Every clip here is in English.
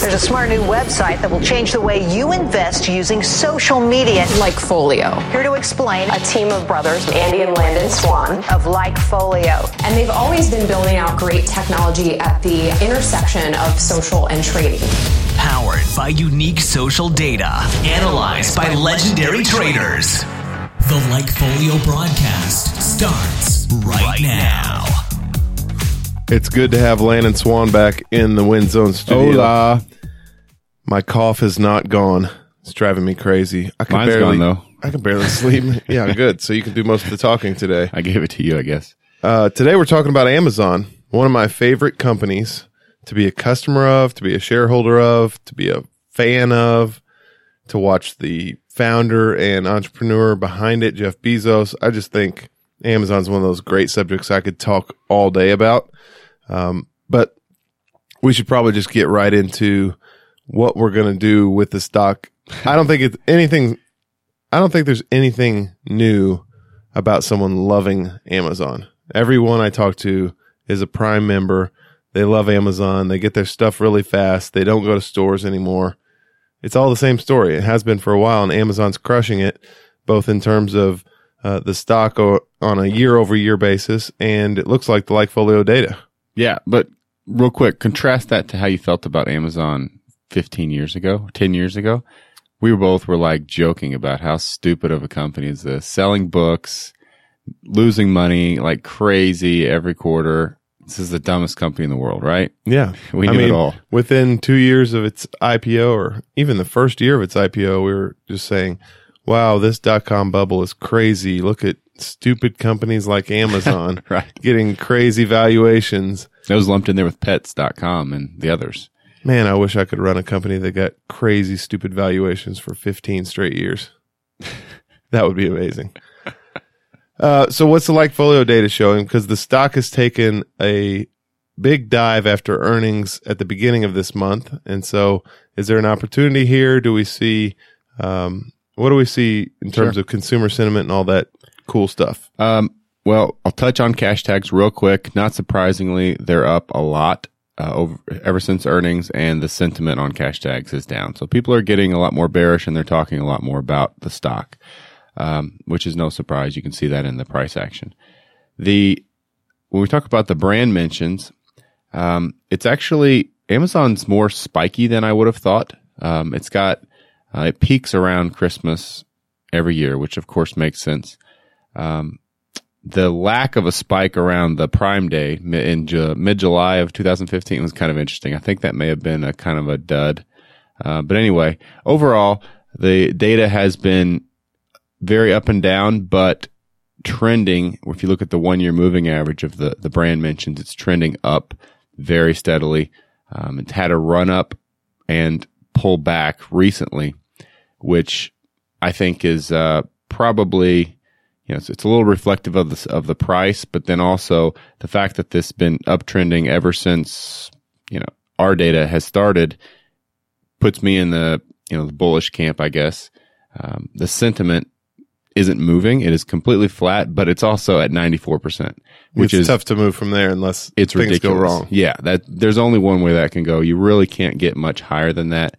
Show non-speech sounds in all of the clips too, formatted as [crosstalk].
There's a smart new website that will change the way you invest using social media. Like Folio. Here to explain A team of brothers, Andy and Landon Swan. of Like Folio. And they've always been building out great technology at the intersection of social and trading. Powered by unique social data, analyzed by legendary traders. The Like Folio broadcast starts right now. It's good to have Landon Swan back in the Wind Zone studio. Hola. My cough is not gone. It's driving me crazy. I can Mine's barely, gone, though. I can barely sleep. [laughs] yeah, good. So you can do most of the talking today. I gave it to you, I guess. Uh, today we're talking about Amazon, one of my favorite companies to be a customer of, to be a shareholder of, to be a fan of, to watch the founder and entrepreneur behind it, Jeff Bezos. I just think Amazon's one of those great subjects I could talk all day about. Um, but we should probably just get right into what we're going to do with the stock. [laughs] I don't think it's anything. I don't think there's anything new about someone loving Amazon. Everyone I talk to is a Prime member. They love Amazon. They get their stuff really fast. They don't go to stores anymore. It's all the same story. It has been for a while, and Amazon's crushing it, both in terms of uh, the stock o- on a year over year basis, and it looks like the Likefolio data. Yeah, but real quick, contrast that to how you felt about Amazon 15 years ago, 10 years ago. We both were like joking about how stupid of a company is this, selling books, losing money like crazy every quarter. This is the dumbest company in the world, right? Yeah, [laughs] We I knew it all. Within two years of its IPO, or even the first year of its IPO, we were just saying, "Wow, this dot com bubble is crazy. Look at stupid companies like [laughs] Amazon Right. getting crazy valuations." That was lumped in there with pets.com and the others. Man, I wish I could run a company that got crazy, stupid valuations for 15 straight years. [laughs] that would be amazing. Uh, so what's the Likefolio data showing? Because the stock has taken a big dive after earnings at the beginning of this month. And so is there an opportunity here? Do we see, um, what do we see in terms Sure. of consumer sentiment and all that cool stuff? Um, well, I'll touch on cash tags real quick. Not surprisingly, they're up a lot uh, over ever since earnings, and the sentiment on cash tags is down. So people are getting a lot more bearish, and they're talking a lot more about the stock, um, which is no surprise. You can see that in the price action. The when we talk about the brand mentions, um, it's actually Amazon's more spiky than I would have thought. Um, it's got uh, it peaks around Christmas every year, which of course makes sense the lack of a spike around the Prime Day in Ju- mid July of 2015 was kind of interesting. I think that may have been a kind of a dud. Uh, but anyway, overall, the data has been very up and down, but trending. If you look at the one year moving average of the, the brand mentions, it's trending up very steadily. Um, it's had a run up and pull back recently, which I think is uh, probably you know, it's, it's a little reflective of the of the price, but then also the fact that this has been uptrending ever since you know our data has started puts me in the you know the bullish camp, I guess. Um, the sentiment isn't moving; it is completely flat, but it's also at ninety four percent, which it's is tough to move from there unless it's things ridiculous. go wrong. Yeah, that there's only one way that can go. You really can't get much higher than that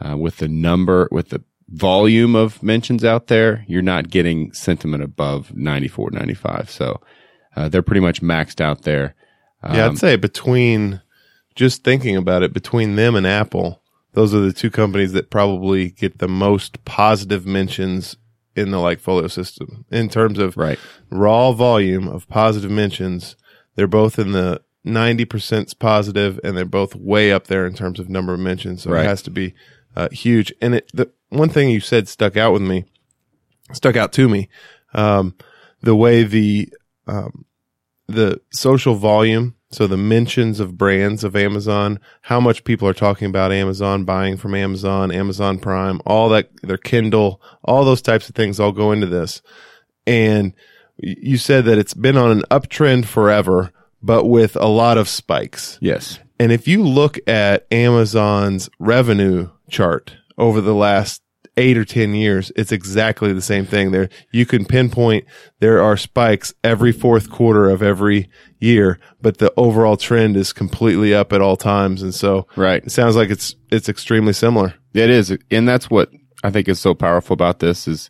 uh, with the number with the volume of mentions out there. You're not getting sentiment above 94, 95. So uh, they're pretty much maxed out there. Yeah, Um, I'd say between just thinking about it, between them and Apple, those are the two companies that probably get the most positive mentions in the like folio system in terms of Right. raw volume of positive mentions. They're both in the 90% positive and they're both way up there in terms of number of mentions. So Right. it has to be uh, huge. And it, the one thing you said stuck out with me, stuck out to me, um, the way the, um, the social volume, so the mentions of brands of Amazon, how much people are talking about Amazon, buying from Amazon, Amazon Prime, all that, their Kindle, all those types of things all go into this. And you said that it's been on an uptrend forever, but with a lot of spikes. Yes. And if you look at Amazon's revenue chart over the last eight or 10 years, it's exactly the same thing there. You can pinpoint there are spikes every fourth quarter of every year, but the overall trend is completely up at all times. And so Right. it sounds like it's, it's extremely similar. It is, and that's what I think is so powerful about this is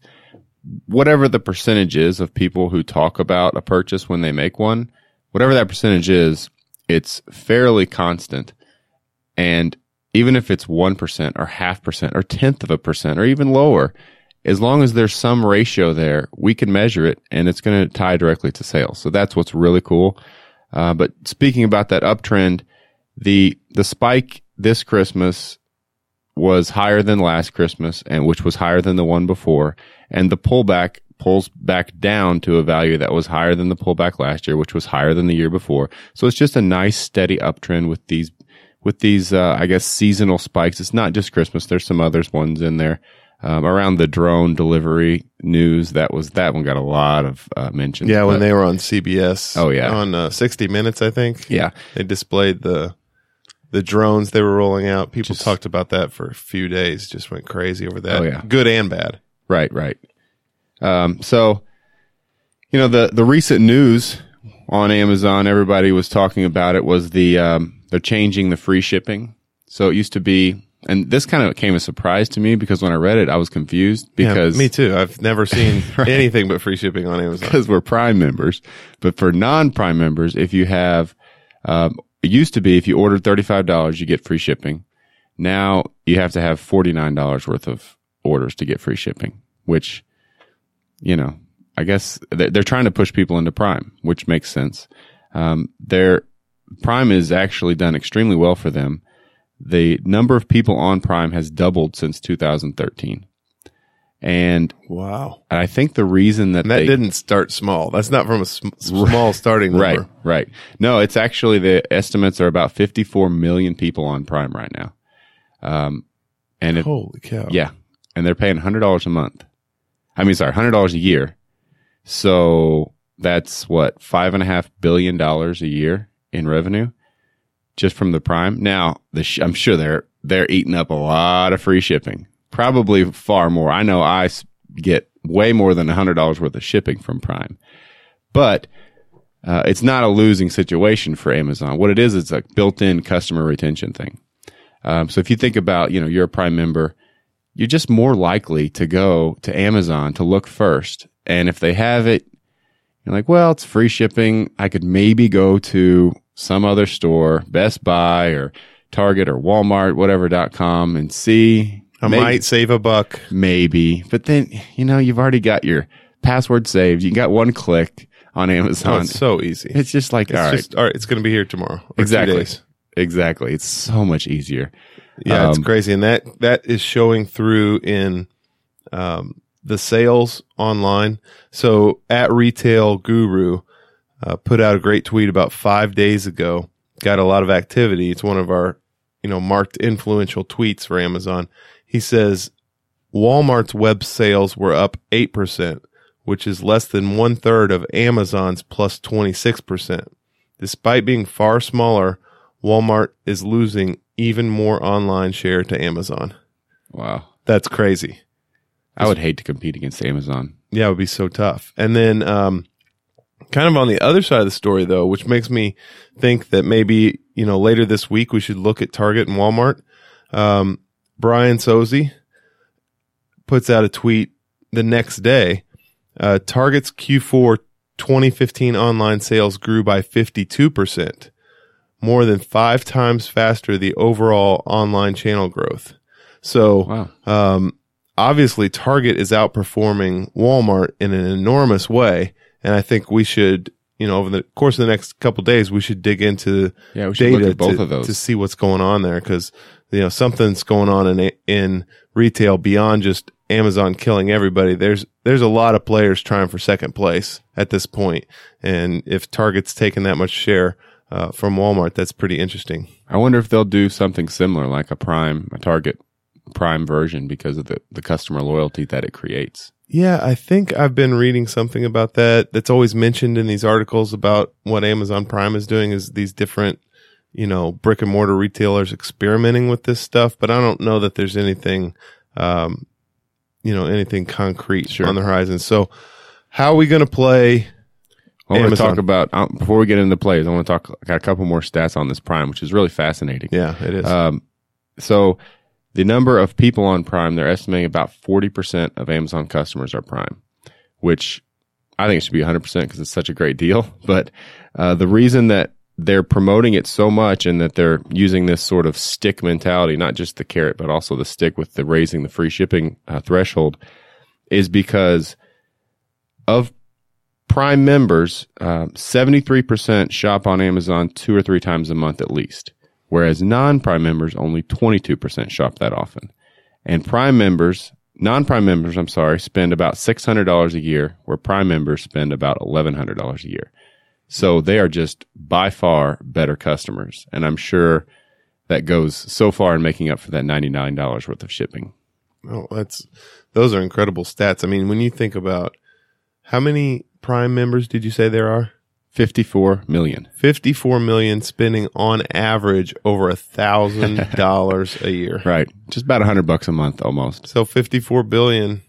whatever the percentage is of people who talk about a purchase when they make one, whatever that percentage is, it's fairly constant. And even if it's 1% or half percent or tenth of a percent or even lower, as long as there's some ratio there, we can measure it and it's going to tie directly to sales. So that's what's really cool. Uh, but speaking about that uptrend, the, the spike this Christmas was higher than last Christmas and which was higher than the one before. And the pullback pulls back down to a value that was higher than the pullback last year, which was higher than the year before. So it's just a nice steady uptrend with these, with these, uh, I guess seasonal spikes. It's not just Christmas. There's some others ones in there. Um, around the drone delivery news, that was, that one got a lot of, uh, mentions. Yeah. When But- they were on CBS. Oh, yeah. On uh, 60 Minutes, I think. yeah. They displayed the, the drones they were rolling out. People talked about that for a few days, just went crazy over that. Oh, yeah. Good and bad. Right, right. Um, so, you know, the, the recent news on Amazon, everybody was talking about it was the, um, they're changing the free shipping. So it used to be, and this kind of came as a surprise to me because when I read it, I was confused Yeah, because, me too. I've never [laughs] seen anything but free shipping on Amazon. because we're Prime members. But for non-Prime members, if you have, um, it used to be if you ordered $35, you get free shipping. Now you have to have $49 worth of orders to get free shipping, which, you know, I guess they're, they're trying to push people into Prime, which makes sense. Um, their Prime is actually done extremely well for them. The number of people on Prime has doubled since 2013. And Wow. And I think the reason that And that they, didn't start small. That's not from a sm- [laughs] small starting number. Right, right. No, it's actually the estimates are about 54 million people on Prime right now. Um, and it, Holy cow. yeah, and they're paying hundred dollars a month. I mean, sorry, hundred dollars a year. So that's what five and a half billion dollars a year in revenue just from the Prime. Now, the sh- I'm sure they're they're eating up a lot of free shipping. Probably far more. I know I get way more than hundred dollars worth of shipping from Prime, but uh, it's not a losing situation for Amazon. What it is, it's a built-in customer retention thing. Um, so if you think about, you know, you're a Prime member, you're just more likely to go to Amazon to look first. And if they have it, you're like, well, it's free shipping. I could maybe go to some other store, Best Buy or Target or Walmart, whatever.com and see. I maybe- might save a buck. maybe, but then, you know, you've already got your password saved. You got one click on Oh, Amazon. it's so easy. it's just like, It's all right. just, all right. It's going to be here tomorrow. Exactly. Exactly. It's so much easier. Yeah, it's Um, crazy, and that that is showing through in um, the sales online. So, at Retail Guru uh, put out a great tweet about five days ago. Got a lot of activity. It's one of our you know marked influential tweets for Amazon. He says Walmart's web sales were up eight percent, which is less than one third of Amazon's plus twenty six percent. Despite being far smaller, Walmart is losing even more online share to Amazon. Wow. That's crazy. I would hate to compete against Amazon. Yeah, it would be so tough. And then, um, kind of on the other side of the story though, which makes me think that maybe, you know, later this week we should look at Target and Walmart. Um, Brian Sozzi puts out a tweet the next day. Uh, Target's Q4 2015 online sales grew by 52%, more than five times faster the overall online channel growth. So, Wow. um, obviously Target is outperforming Walmart in an enormous way. And I think we should, you know, over the course of the next couple days, we should dig into Yeah, we should look data to, of those. to see what's going on there. Cause, you know, something's going on in, in retail beyond just Amazon killing everybody. There's, there's a lot of players trying for second place at this. And if Target's taking that much share, uh, from Walmart, that's pretty interesting. I wonder if they'll do something similar, like a Prime, a Target Prime version, because of the, the customer loyalty that it creates. Yeah, I think I've been reading something about that. That's always mentioned in these articles about what Amazon Prime is doing is these different, you know, brick and mortar retailers experimenting with this stuff. But I don't know that there's anything, um, you know anything concrete Sure. on the horizon. So, how are we going to play? I want to talk about um, before we get into plays. I want to talk got a couple more stats on this Prime, which is really fascinating. Yeah, it is. Um, so the number of people on Prime, they're estimating about 40% of Amazon customers are Prime, which I think it should be 100% because it's such a great deal. [laughs] But uh, the reason that they're promoting it so much and that they're using this sort of stick mentality, not just the carrot, but also the stick with the raising the free shipping uh, threshold, is because of Prime members, uh, 73% shop on Amazon two or three times a month at least whereas non-prime members only 22% shop that often. And prime members, non-prime members, I'm sorry, spend about $600 a year, where prime members spend about $1,100 a year. So they are just by far better customers. And I'm sure that goes so far in making up for that $99 worth of shipping. oh, that's those are incredible stats. I mean, when you think about how many Prime members did you say there are? 54 million. 54 million spending on average over a thousand [laughs] dollars a year. Right. Just about 100 bucks a month almost. So 54 billion.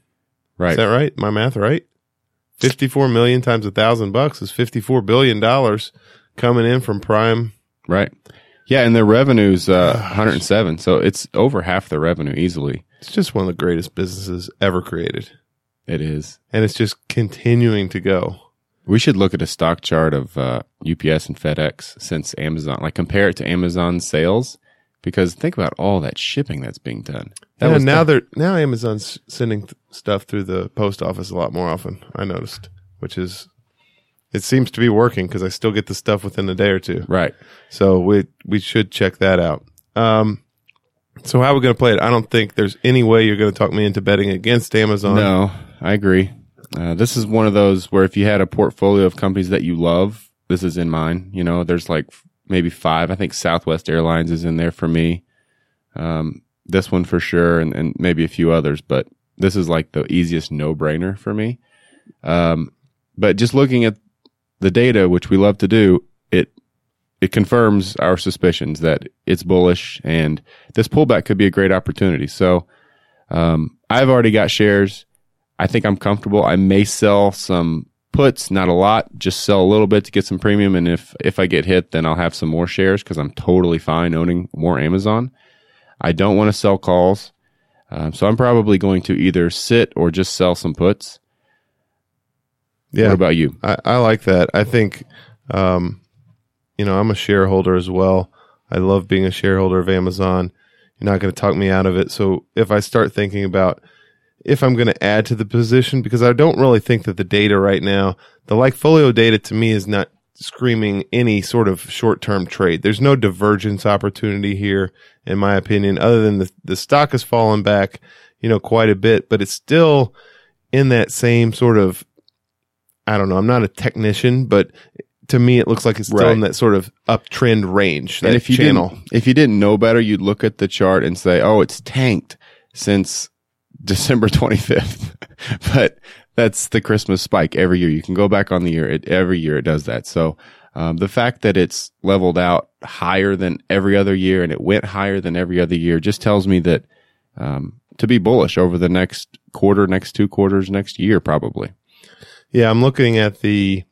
Right. Is that right? My math right? 54 million times a thousand bucks is 54 billion dollars coming in from Prime. Right. Yeah. And their revenue's uh, 107. So it's over half the revenue easily. It's just one of the greatest businesses ever created. It is. And it's just continuing to go. We should look at a stock chart of uh, UPS and FedEx since Amazon, like compare it to Amazon sales, because think about all that shipping that's being done. That yeah, now the- they're now Amazon's sending th- stuff through the post office a lot more often. I noticed, which is it seems to be working because I still get the stuff within a day or two. right. So we we should check that out. Um, so how are we going to play it? I don't think there's any way you're going to talk me into betting against Amazon. No, I agree. Uh, this is one of those where if you had a portfolio of companies that you love, this is in mine. You know, there's like maybe five. I think Southwest Airlines is in there for me. Um, this one for sure, and, and maybe a few others, but this is like the easiest no brainer for me. Um, but just looking at the data, which we love to do, it it confirms our suspicions that it's bullish and this pullback could be a great opportunity. So um, I've already got shares. I think I'm comfortable. I may sell some puts, not a lot, just sell a little bit to get some premium. And if if I get hit, then I'll have some more shares because I'm totally fine owning more Amazon. I don't want to sell calls, um, so I'm probably going to either sit or just sell some puts. Yeah. What about you? I, I like that. I think, um, you know, I'm a shareholder as well. I love being a shareholder of Amazon. You're not going to talk me out of it. So if I start thinking about if I'm going to add to the position, because I don't really think that the data right now, the Likefolio data to me is not screaming any sort of short term trade. There's no divergence opportunity here, in my opinion, other than the, the stock has fallen back, you know, quite a bit, but it's still in that same sort of I don't know. I'm not a technician, but to me, it looks like it's still Right. in that sort of uptrend range. That and if you channel, didn't, if you didn't know better, you'd look at the chart and say, "Oh, it's tanked since December [laughs] 25th." but that's the Christmas spike every year. You can go back on the year; it, every year it does that. So um, the fact that it's leveled out higher than every other year and it went higher than every other year just tells me that um, to be bullish over the next quarter, next two quarters, next year, probably. yeah, I'm looking at the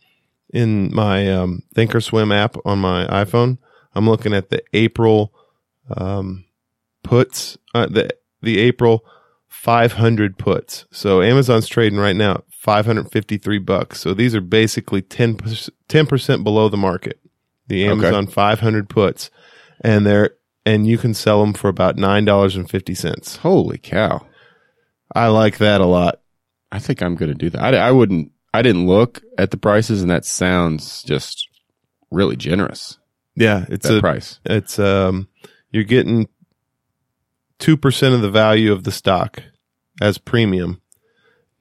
in my um, Thinkorswim app on my iPhone. I'm looking at the April um, puts, uh, the the April 500 puts. So Amazon's trading right now 553 bucks. So these are basically 10 percent below the market. The Okay. Amazon 500 puts, and they're and you can sell them for about nine dollars and fifty cents. Holy cow! I like that a lot. I think I'm going to do that. I, I wouldn't. I didn't look at the prices, and that sounds just really generous. Yeah, it's That a price. it's um you're getting two percent of the value of the stock as premium,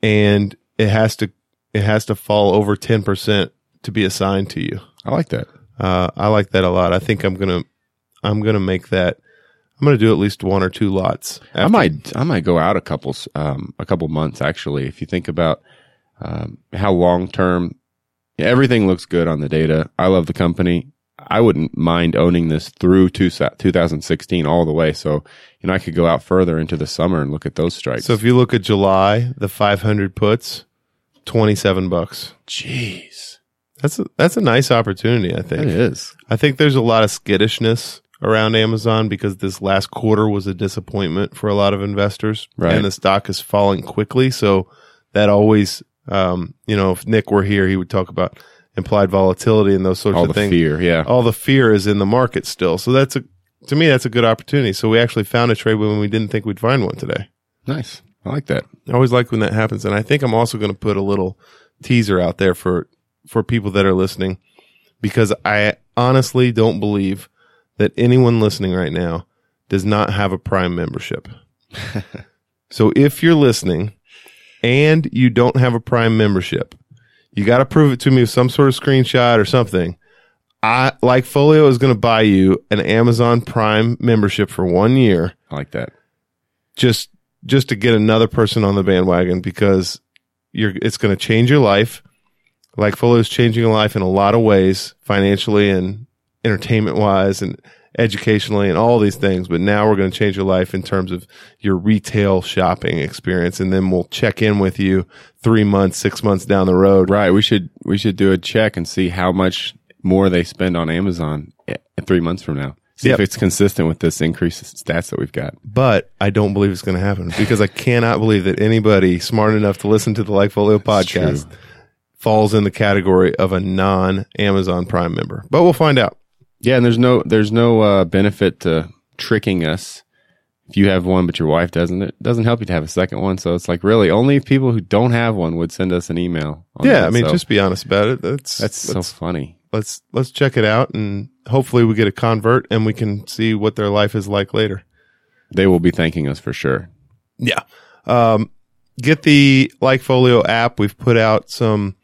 and it has to it has to fall over ten percent to be assigned to you. I like that. Uh, I like that a lot. I think I'm gonna I'm gonna make that. I'm gonna do at least one or two lots. I might. I might go out a couple. Um, a couple months actually. If you think about um, how long term, everything looks good on the data. I love the company. I wouldn't mind owning this through two, 2016 all the way. So, you know, I could go out further into the summer and look at those strikes. So if you look at July, the 500 puts, 27 bucks. Jeez. That's a, that's a nice opportunity, I think. It is. I think there's a lot of skittishness around Amazon because this last quarter was a disappointment for a lot of investors. Right. And the stock is falling quickly. So that always, um, you know, if Nick were here, he would talk about implied volatility and those sorts All of the things. fear. Yeah. All the fear is in the market still. So that's a, to me, that's a good opportunity. So we actually found a trade when we didn't think we'd find one today. Nice. I like that. I always like when that happens. And I think I'm also going to put a little teaser out there for, for people that are listening because I honestly don't believe that anyone listening right now does not have a prime membership. [laughs] so if you're listening and you don't have a prime membership, you got to prove it to me with some sort of screenshot or something. I like Folio is going to buy you an Amazon Prime membership for one year I like that. just just to get another person on the bandwagon because you're it's going to change your life. Like Folio is changing your life in a lot of ways, financially and entertainment wise and educationally and all these things. But now we're going to change your life in terms of your retail shopping experience. And then we'll check in with you three months, six months down the road. Right. We should, we should do a check and see how much more they spend on Amazon eh, three months from now. See Yep. if it's consistent with this increase in stats that we've got. But I don't believe it's going to happen because I cannot believe that anybody smart enough to listen to the Like Folio podcast falls in the category of a non Amazon Prime member. But we'll find out. Yeah, and there's no there's no uh, benefit to tricking us. If you have one but your wife doesn't, it doesn't help you to have a second one. So it's like really only people who don't have one would send us an email. on Yeah, that. I mean, So just be honest about it. That's that's so funny. let's let's check it out, and hopefully we get a convert, and we can see what their life is like later. They will be thanking us for sure. Yeah. Um, get the Like Folio app. We've put out some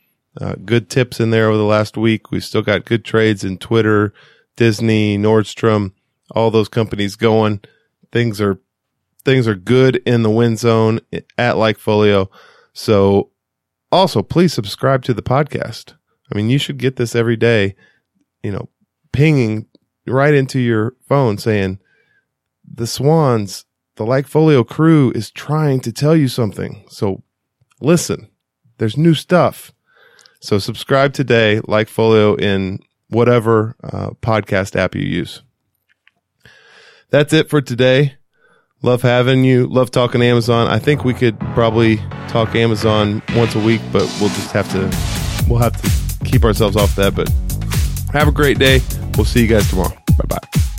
uh, good tips in there over the last week. We've still got good trades in Twitter, Disney, Nordstrom, all those companies going. Things are things are good in the win zone at Like Folio. So also please subscribe to the podcast. I mean, you should get this every day, you know, pinging right into your phone saying the Swans, the Like Folio crew is trying to tell you something. So listen, there's new stuff. So subscribe today, Like Folio in whatever uh, podcast app you use. That's it for today. Love having you. Love talking Amazon. I think we could probably talk Amazon once a week, but we'll just have to we'll have to keep ourselves off that. But have a great day. We'll see you guys tomorrow. Bye bye.